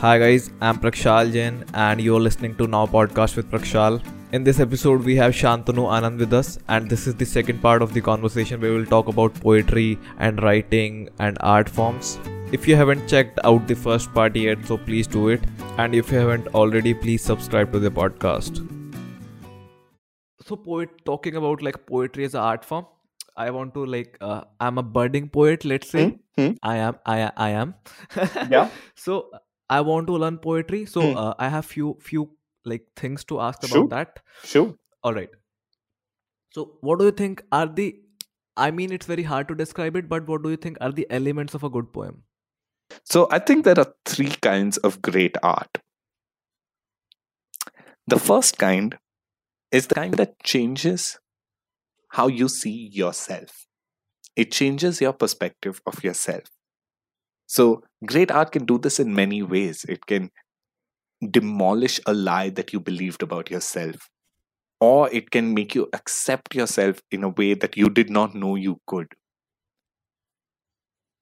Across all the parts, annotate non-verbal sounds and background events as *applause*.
Hi guys, I'm Prakshal Jain and you're listening to Now Podcast with Prakshal. In this episode, we have Shantanu Anand with us, and this is the second part of the conversation where we'll talk about poetry and writing and art forms. If you haven't checked out the first part yet, so please do it. And if you haven't already, please subscribe to the podcast. So, poet talking about like poetry as an art form. I want to like uh, I'm a budding poet. Let's say Hmm, hmm. I am. I I am. Yeah. *laughs* so I want to learn poetry. So Hmm. uh, I have few few like things to ask about Sure. that. Sure. All right. So what do you think are the I mean it's very hard to describe it, but what do you think are the elements of a good poem? So I think there are three kinds of great art. The first kind is the kind that changes how you see yourself. It changes your perspective of yourself. So great art can do this in many ways. It can demolish a lie that you believed about yourself. Or it can make you accept yourself in a way that you did not know you could.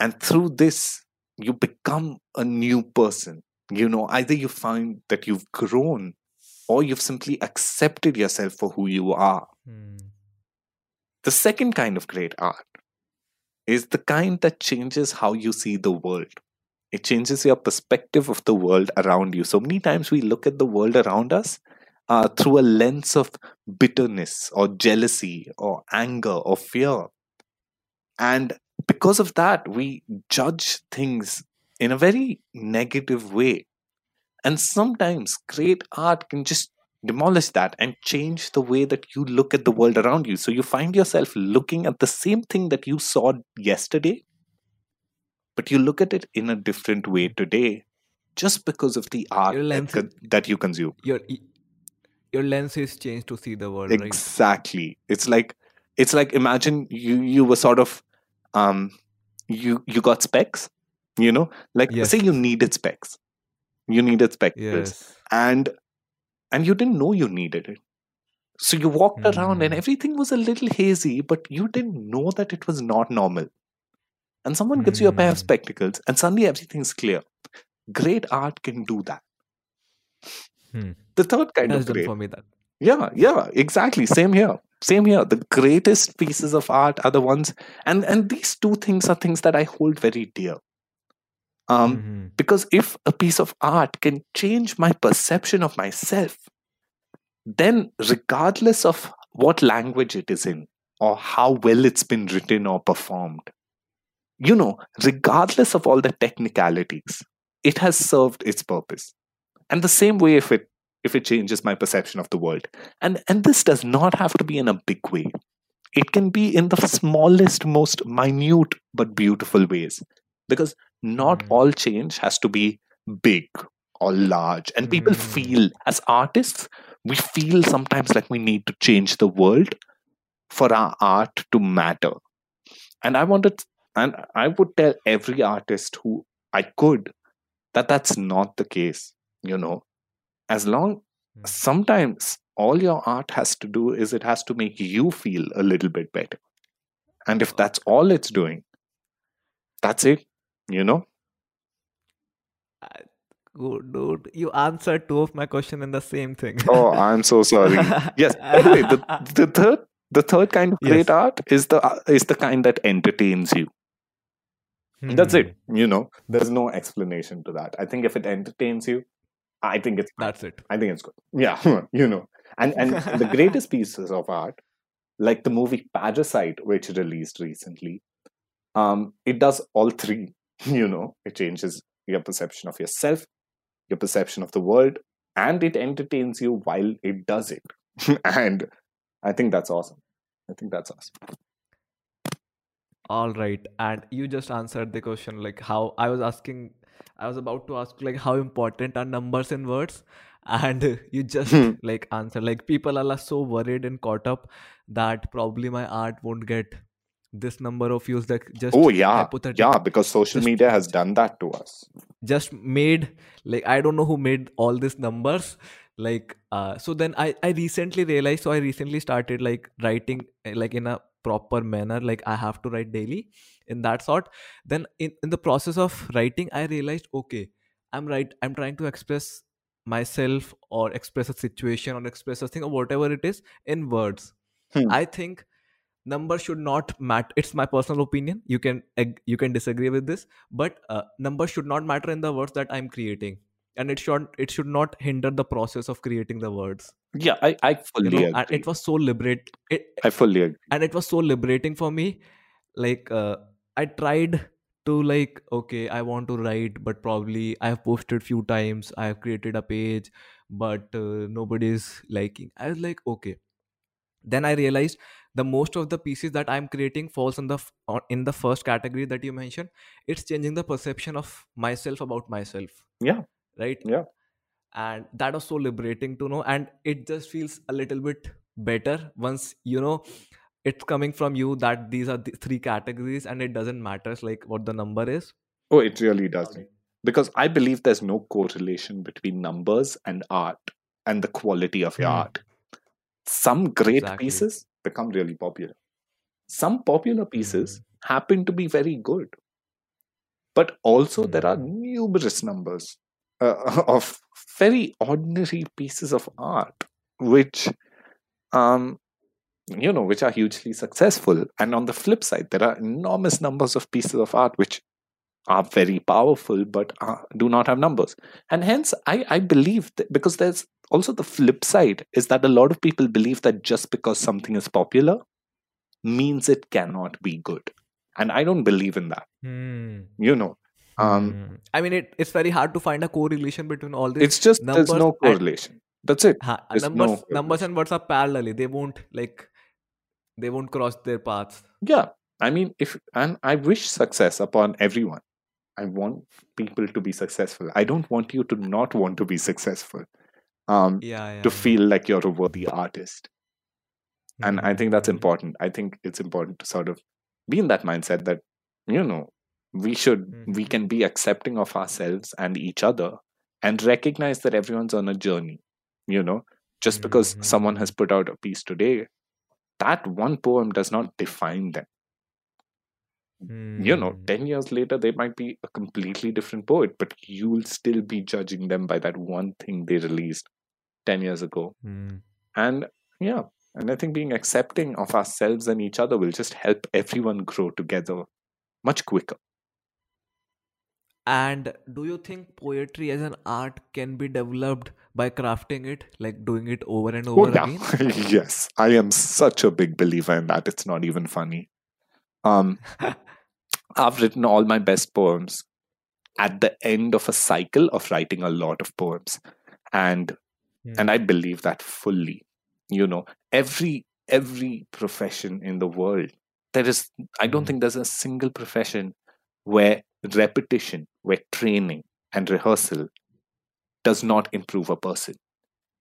And through this, you become a new person. You know, either you find that you've grown or you've simply accepted yourself for who you are. Hmm. The second kind of great art is the kind that changes how you see the world. It changes your perspective of the world around you. So many times we look at the world around us uh, through a lens of bitterness or jealousy or anger or fear. And because of that, we judge things in a very negative way. And sometimes great art can just demolish that and change the way that you look at the world around you. So you find yourself looking at the same thing that you saw yesterday, but you look at it in a different way today just because of the art Your that, lens- that you consume. Your your lens is changed to see the world, right? exactly it's like it's like imagine you you were sort of um you you got specs you know like Yes. say you needed specs you needed spectacles Yes. and and you didn't know you needed it so you walked around and Hmm. everything was a little hazy but you didn't know that it was not normal and someone gives you a pair of Hmm. spectacles and suddenly everything's clear great art can do that Hmm. the third kind Has of great for me that. yeah, yeah, exactly. Same here. Same here. The greatest pieces of art are the ones, and and these two things are things that I hold very dear. Um, Mhm. because if a piece of art can change my perception of myself, then regardless of what language it is in or how well it's been written or performed, you know, regardless of all the technicalities, it has served its purpose. And the same way if it if it changes my perception of the world. And and this does not have to be in a big way. It can be in the smallest, most minute but beautiful ways. Because not Mm. all change has to be big or large. And people Mm. feel, as artists, we feel sometimes like we need to change the world for our art to matter. And I wanted, and I would tell every artist who I could that that's not the case. You know, as long Mm. sometimes all your art has to do is it has to make you feel a little bit better. And if that's all it's doing, that's it. You know. Good dude. You answered two of my question in the same thing. Oh, I'm so sorry. *laughs* yes. Anyway, the, the third the third kind of great Yes. art is the is the kind that entertains you. That's it. Hmm. You know, there's no explanation to that. I think if it entertains you, I think it's. That's it. I think it's good. Yeah, *laughs* you know. And and the greatest *laughs* pieces of art, like the movie Parasite, which released recently, um, it does all three. *laughs* You know, it changes your perception of yourself, your perception of the world, and it entertains you while it does it. *laughs* and I think that's awesome. I think that's awesome. All right. And you just answered the question like how I was asking I was about to ask like how important are numbers in words and *laughs* you just Hmm. like answer like people are so worried and caught up that probably my art won't get this number of views that just Oh yeah, yeah, because social just media has done that to us. just made like i don't know who made all these numbers like uh so then i i recently realized so i recently started like writing uh, like in a proper manner like i have to write daily in that sort then in, in the process of writing i realized okay i'm right i'm trying to express myself or express a situation or express a thing or whatever it is in words Hmm. i think number should not matter it's my personal opinion. You can you can disagree with this but uh, number should not matter in the words that i'm creating. And it should it should not hinder the process of creating the words. Yeah, I, I fully you know agree. and it was so liberate it, I fully agree. and it was so liberating for me. Like uh, i tried to like okay i want to write but probably i have posted few times i have created a page but uh, nobody is liking. I was like okay. Then i realized the most of the pieces that i'm creating falls in the f- in the first category that you mentioned it's changing the perception of myself about myself Yeah. right Yeah. and that was so liberating to know and it just feels a little bit better once you know it's coming from you that these are the three categories and it doesn't matter like what the number is Oh, it really doesn't. Because I believe there's no correlation between numbers and art and the quality of your Hmm. art. Some great Exactly. pieces become really popular. Some popular pieces Mhm. happen to be very good. But also, there are Hmm. numerous numbers uh, *laughs* of very ordinary pieces of art, which, um, you know, which are hugely successful. And on the flip side, there are enormous numbers of pieces of art which are very powerful but are, do not have numbers. And hence, I, I believe that because there's also the flip side is that a lot of people believe that just because something is popular means it cannot be good. And I don't believe in that. Hmm. You know, um, Hmm. i mean it, it's very hard to find a correlation between all these it's just there's numbers no and- correlation. That's it. ha, There's no numbers numbers and words are parallelly they won't like they won't cross their paths Yeah. I mean, if, and I wish success upon everyone. I want people to be successful. I don't want you to not want to be successful. Um, yeah, yeah to feel like you're a worthy artist. And I think that's Mhm. important. I think it's important to sort of be in that mindset that, you know, we should, we Mhm. can be accepting of ourselves and each other and recognize that everyone's on a journey. You know, just because someone has put out a piece today, that one poem does not define them. You know, Hmm. 10 years later, they might be a completely different poet, but you'll still be judging them by that one thing they released 10 years ago. Hmm. And yeah, and I think being accepting of ourselves and each other will just help everyone grow together much quicker. And do you think poetry as an art can be developed by crafting it, like doing it over and over Oh, yeah. again? *laughs* yes. I am such a big believer in that. It's not even funny. Um, *laughs* I've written all my best poems at the end of a cycle of writing a lot of poems. And and I believe that fully. You know, every every profession in the world, there is I don't Hmm. think there's a single profession where repetition, where training and rehearsal does not improve a person.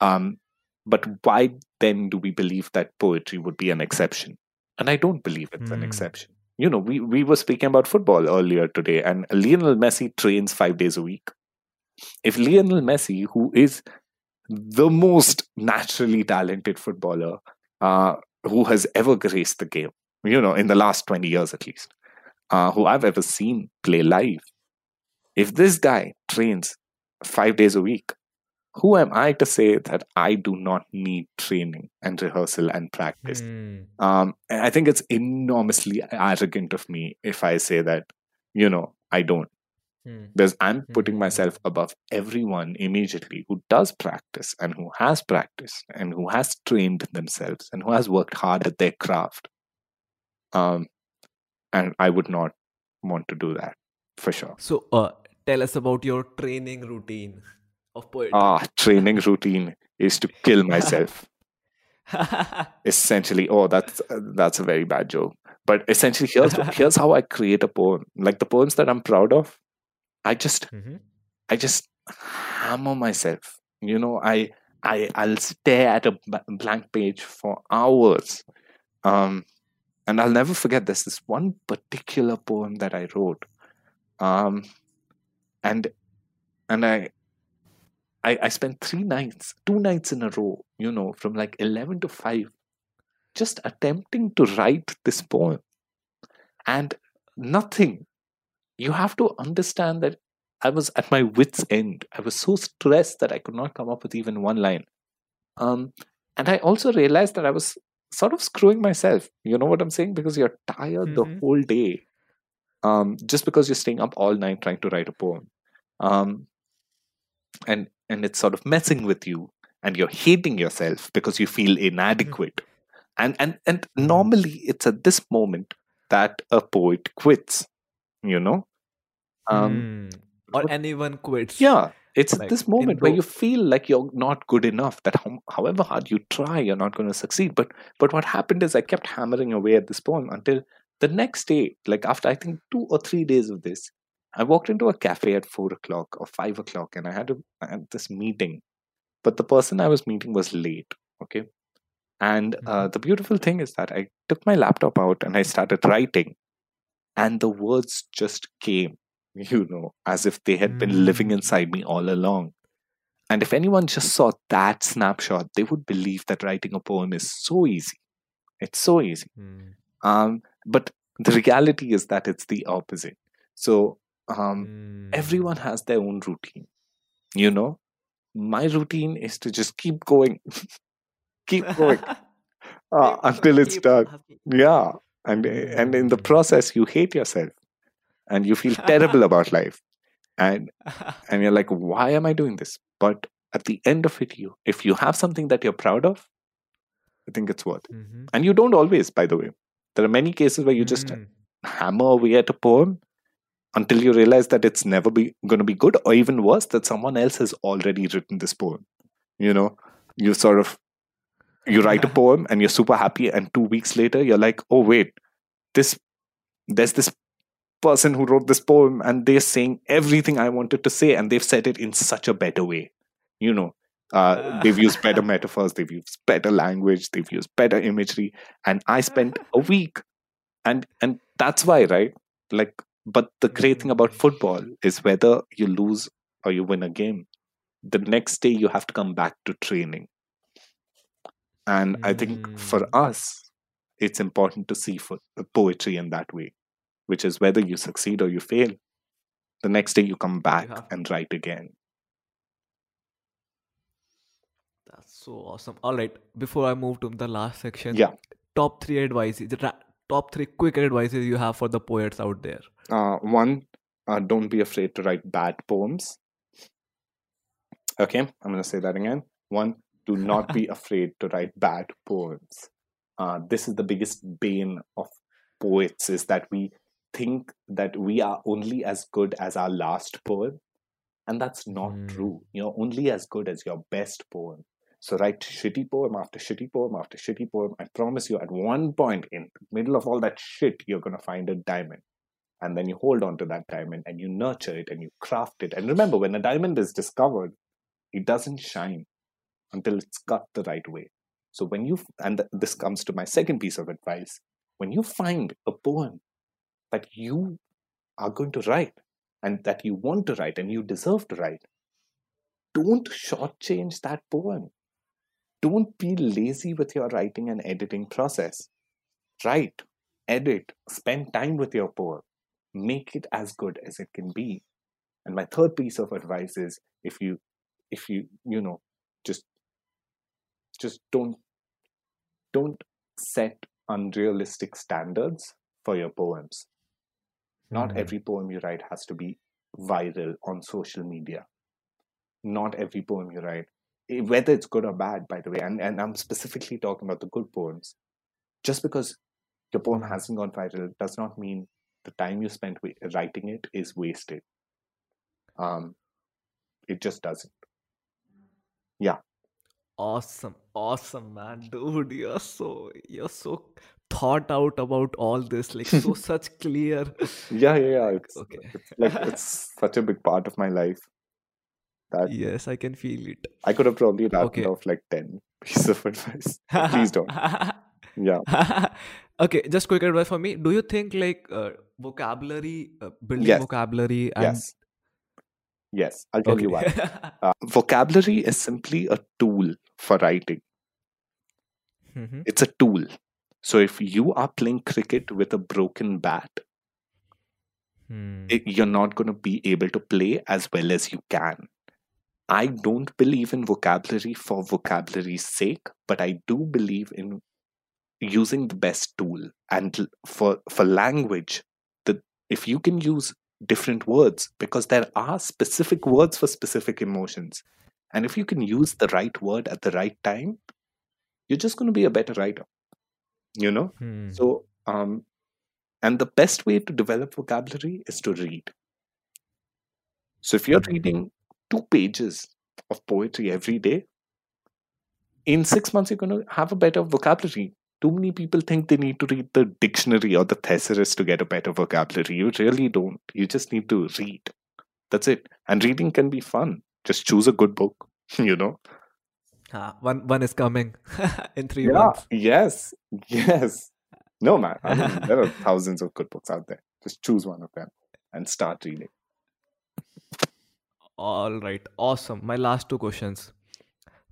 Um, but why then do we believe that poetry would be an exception? And I don't believe it's an Hmm. exception. You know, we, we were speaking about football earlier today, and Lionel Messi trains five days a week. If Lionel Messi, who is the most naturally talented footballer uh, who has ever graced the game, you know, in the last 20 years at least, uh, who I've ever seen play live, if this guy trains five days a week, who am I to say that I do not need training and rehearsal and practice? Hmm. Um, and I think it's enormously arrogant of me if I say that, you know, I don't. Hmm. Because I'm putting Mhm. myself above everyone immediately who does practice and who has practiced and who has trained themselves and who has worked hard at their craft. Um, and I would not want to do that for sure. So, uh, tell us about your training routine of poetry. Ah, training routine is to kill *laughs* myself. *laughs* essentially oh that's that's a very bad joke but essentially here's *laughs* here's how i create a poem like the poems that i'm proud of i just Mhm. i just hammer myself you know i i i'll stare at a blank page for hours um and i'll never forget this this one particular poem that i wrote um and and i I, I spent three nights, two nights in a row, you know, from like 11 to 5, just attempting to write this poem. And nothing. You have to understand that I was at my wits' end. I was so stressed that I could not come up with even one line. Um, and I also realized that I was sort of screwing myself. You know what I'm saying? Because you're tired mm-hmm. the whole day. Um, just because you're staying up all night trying to write a poem. Um, and and it's sort of messing with you and you're hating yourself because you feel inadequate. Mm-hmm. And and and normally it's at this moment that a poet quits, you know? Um, mm. Or anyone quits. Yeah. It's like this moment where you feel like you're not good enough, that however hard you try, you're not going to succeed. But but what happened is I kept hammering away at this poem until the next day, like after I think two or three days of this, I walked into a cafe at four o'clock or five o'clock and I had, a, I had this meeting. But the person I was meeting was late. Okay. And uh, mm-hmm. the beautiful thing is that I took my laptop out and I started writing, and the words just came *laughs* you know, as if they had been living mm. inside me all along. And if anyone just saw that snapshot, they would believe that writing a poem is so easy. It's so easy. Mm. Um, but the reality is that it's the opposite. So um, mm. everyone has their own routine. You know, my routine is to just keep going, *laughs* keep going *laughs* uh, until it's done. Yeah, and and in the process, you hate yourself and you feel terrible *laughs* about life and and you're like why am i doing this but at the end of it you if you have something that you're proud of i think it's worth it mm-hmm. and you don't always by the way there are many cases where you just mm. hammer away at a poem until you realize that it's never be going to be good or even worse that someone else has already written this poem you know you sort of you write a poem and you're super happy and 2 weeks later you're like oh wait this there's this person who wrote this poem and they're saying everything I wanted to say and they've said it in such a better way. You know, uh, they've used better *laughs* metaphors, they've used better language, they've used better imagery. And I spent a week. And and that's why, right? Like, but the great thing about football is whether you lose or you win a game, the next day you have to come back to training. And I think for hmm. us, it's important to see for, poetry in that way which is whether you succeed or you fail. The next day you come back yeah. and write again. That's so awesome. All right, before I move to the last section, yeah, top three advices, top three quick advices you have for the poets out there. Uh, one, uh, don't be afraid to write bad poems. Okay, I'm going to say that again. One, do not be *laughs* afraid to write bad poems. Uh, this is the biggest bane of poets is that we think that we are only as good as our last poem. And that's not mm. true. You're only as good as your best poem. So write shitty poem after shitty poem after shitty poem. I promise you, at one point in the middle of all that shit, you're going to find a diamond. And then you hold on to that diamond and you nurture it and you craft it. And remember, when a diamond is discovered, it doesn't shine until it's cut the right way. So when you, and this comes to my second piece of advice, when you find a poem that you are going to write and that you want to write and you deserve to write. Don't shortchange that poem. Don't be lazy with your writing and editing process. Write, edit, spend time with your poem. Make it as good as it can be. And my third piece of advice is if you if you you know just just don't don't set unrealistic standards for your poems not mm-hmm. every poem you write has to be viral on social media. Not every poem you write, whether it's good or bad, by the way, and, and I'm specifically talking about the good poems. Just because your poem hasn't gone viral does not mean the time you spent writing it is wasted. Um, it just doesn't. Yeah. Awesome, awesome, man, dude. You're so you're so thought out about all this like so *laughs* such clear yeah yeah yeah it's, okay it's like it's such a big part of my life that yes i can feel it i could have probably rattled okay. off like 10 *laughs* pieces of advice please don't *laughs* yeah okay just quick advice for me do you think like uh, vocabulary uh, building yes. vocabulary and yes yes i'll tell okay. you why *laughs* uh, vocabulary is simply a tool for writing mm-hmm. it's a tool so if you are playing cricket with a broken bat, Hmm. it- you're not going to be able to play as well as you can. I don't believe in vocabulary for vocabulary's sake, but I do believe in using the best tool. And for for language, that if you can use different words, because there are specific words for specific emotions, and if you can use the right word at the right time, you're just going to be a better writer. You know. Hmm. So, um, and the best way to develop vocabulary is to read. So, if you're reading two pages of poetry every day, in six months, you're going to have a better vocabulary. Too many people think they need to read the dictionary or the thesaurus to get a better vocabulary. You really don't. You just need to read. That's it. And reading can be fun. Just choose a good book, *laughs* you know? Ah, one one is coming *laughs* in three Yeah. months. Yes. Yes. No, man. I mean, *laughs* there are thousands of good books out there. Just choose one of them and start reading. All right, awesome. My last two questions.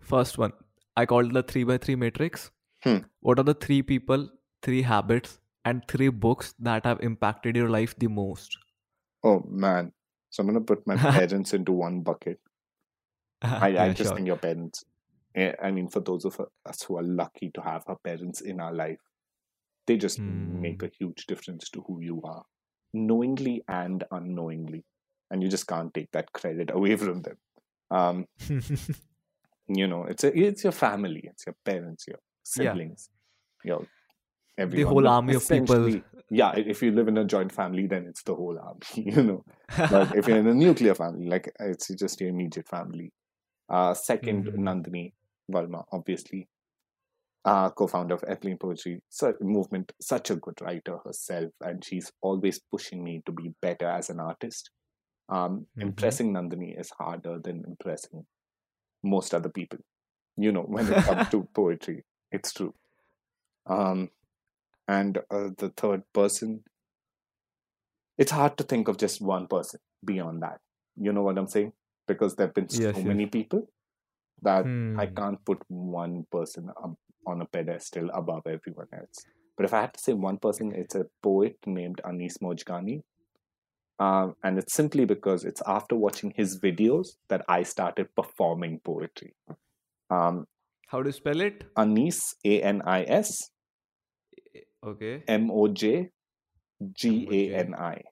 First one, I called the three by three matrix. Hmm. What are the three people, three habits, and three books that have impacted your life the most? Oh, man. So I'm going to put my *laughs* parents into one bucket. I, *laughs* Yeah, I just sure. think your parents, eh, I mean, for those of us who are lucky to have our parents in our life, they just make Hmm. a huge difference to who you are, knowingly and unknowingly. And you just can't take that credit away *laughs* from them. Um, *laughs* you know, it's a, it's your family, it's your parents, your Yeah. siblings, your the whole army of people. Yeah, if you live in a joint family, then it's the whole army, *laughs* you know. But if you're in a nuclear family, like it's just your immediate family. Uh, 2nd Mhm. Nandini Varma, obviously, uh, co-founder of Airplane Poetry su- movement, such a good writer herself, and she's always pushing me to be better as an artist. Um, Mhm. Impressing Nandini is harder than impressing most other people. You know, when it comes to *laughs* poetry, it's true. Um, and uh, the third person, it's hard to think of just one person beyond that. You know what I'm saying? Because there have been so Yes, yes. many people that I Hmm. can't put one person on a pedestal above everyone else. But if I had to say one person, it's a poet named Anis Mojgani. Um, and it's simply because it's after watching his videos that I started performing poetry. Um, How do you spell it? Anis, A N I S, Okay. M O J G A N I.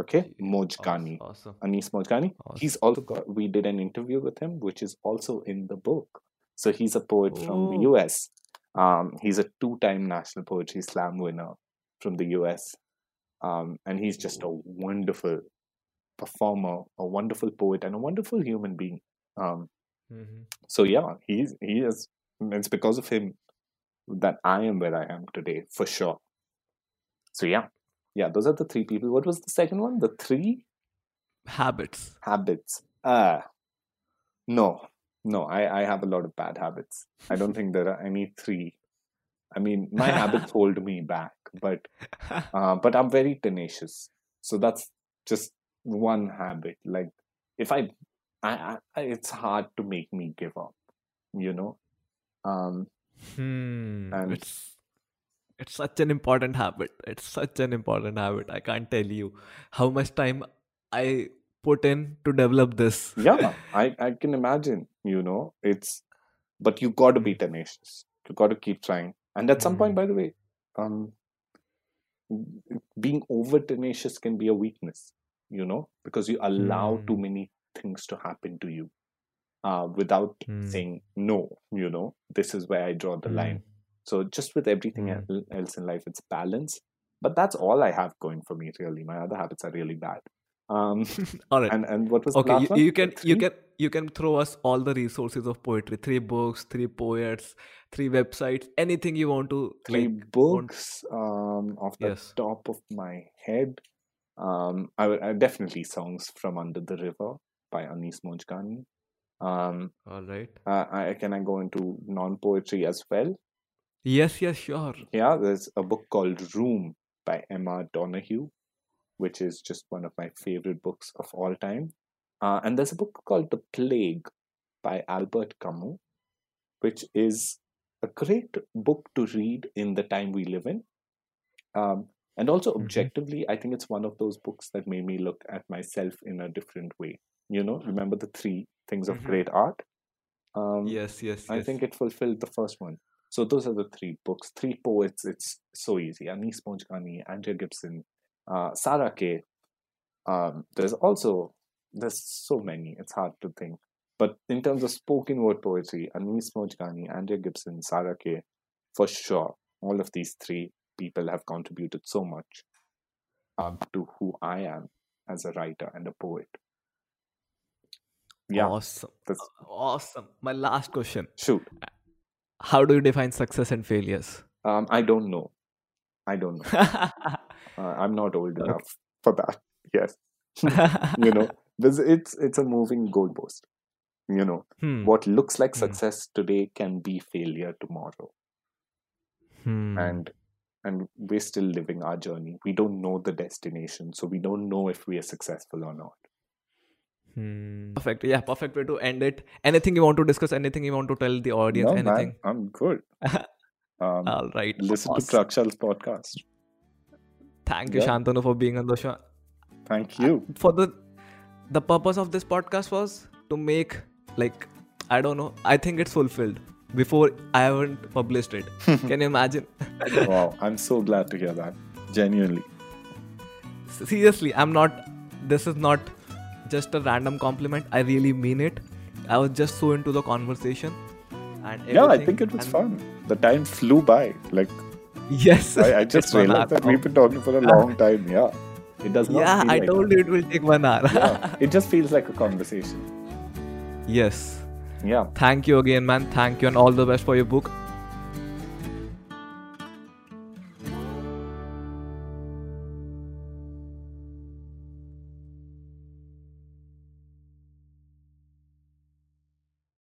Okay, Mojgani. Awesome. Anis Mojgani. He's also got, we did an interview with him, which is also in the book. So he's a poet from the Oh. US. Um, he's a two time National Poetry Slam winner from the US. Um, and he's just a wonderful performer, a wonderful poet, and a wonderful human being. Um, Mhm. so yeah, he's he is. It's because of him that I am where I am today, for sure. So yeah, yeah, those are the three people. What was the second one? The three Habits. habits. Uh no, no. I I have a lot of bad habits. I don't think there are any three. I mean, my *laughs* habits hold me back, but *laughs* uh, but I'm very tenacious. So that's just one habit. Like if I, I, I, it's hard to make me give up. You know, um, Hmm. And- It's it's such an important habit. It's such an important habit. I can't tell you how much time I put in to develop this. yeah, *laughs* I I can imagine. You know, it's, but you got to be tenacious. You got to keep trying. And at some point, Mhm. by the way, um, being over tenacious can be a weakness. You know, because you allow too Hmm. many things to happen to you, uh, without Hmm. saying no. You know, this is where I draw the line. So just with everything Mm. else in life, it's balance. But that's all I have going for me, really. My other habits are really bad. Um, *laughs* All right. and and what was the okay, you, you can you can you can throw us all the resources of poetry. Three books, three poets, three websites, anything you want to three like, want- books um, off the Yes. top of my head. Um, I, I definitely songs from Under the River by Anis Mojgani. Um, All right. uh, I, can I go into non poetry as well? Yes, yes, sure. Yeah, there's a book called Room by Emma Donoghue, which is just one of my favorite books of all time. Uh, and there's a book called The Plague by Albert Camus, which is a great book to read in the time we live in. Um, And also, mm-hmm. objectively, I think it's one of those books that made me look at myself in a different way. You know, remember the three things of mm-hmm. great art? Um, yes, yes, I yes. think it fulfilled the first one. So those are the three books. Three poets. It's so easy. Anis Mojgani, Andrea Gibson, uh, Sarah Kay. Um, there's also there's so many. It's hard to think. But in terms of spoken word poetry, Anis Mojgani, Andrea Gibson, Sarah Kay, for sure, all of these three people have contributed so much um, to who I am as a writer and a poet. Yeah. Awesome. That's... Awesome. My last question. Shoot. How do you define success and failures? Um, I don't know. I don't know. *laughs* uh, I'm not old okay. enough for that. *laughs* Yes. *laughs* you know, it's it's a moving goalpost. You know, hmm. what looks like hmm. success today can be failure tomorrow. Hmm. And and we're still living our journey. We don't know the destination, so we don't know if we are successful or not. Hmm. Perfect. Yeah, perfect way to end it. Anything you want to discuss? Anything you want to tell the audience? No, anything? Man, I'm good. Um, All right. Listen awesome. to Prakshal's podcast. Thank you, yeah. Shantanu, for being on the show. Thank you. For the the purpose of this podcast was to make like I don't know. I think it's fulfilled before I haven't published it. *laughs* Can you imagine? wow, I'm so glad to hear that. Genuinely. Seriously, I'm not. This is not just a random compliment. I really mean it. I was just so into the conversation. And yeah, I think it was fun. The time flew by. Like, yes, I, I just realized that we've been talking for a long time. Yeah, it does not. Yeah, I like told you it will take one hour. yeah, it just feels like a conversation. Yes. Yeah. Thank you again, man. Thank you, and all the best for your book.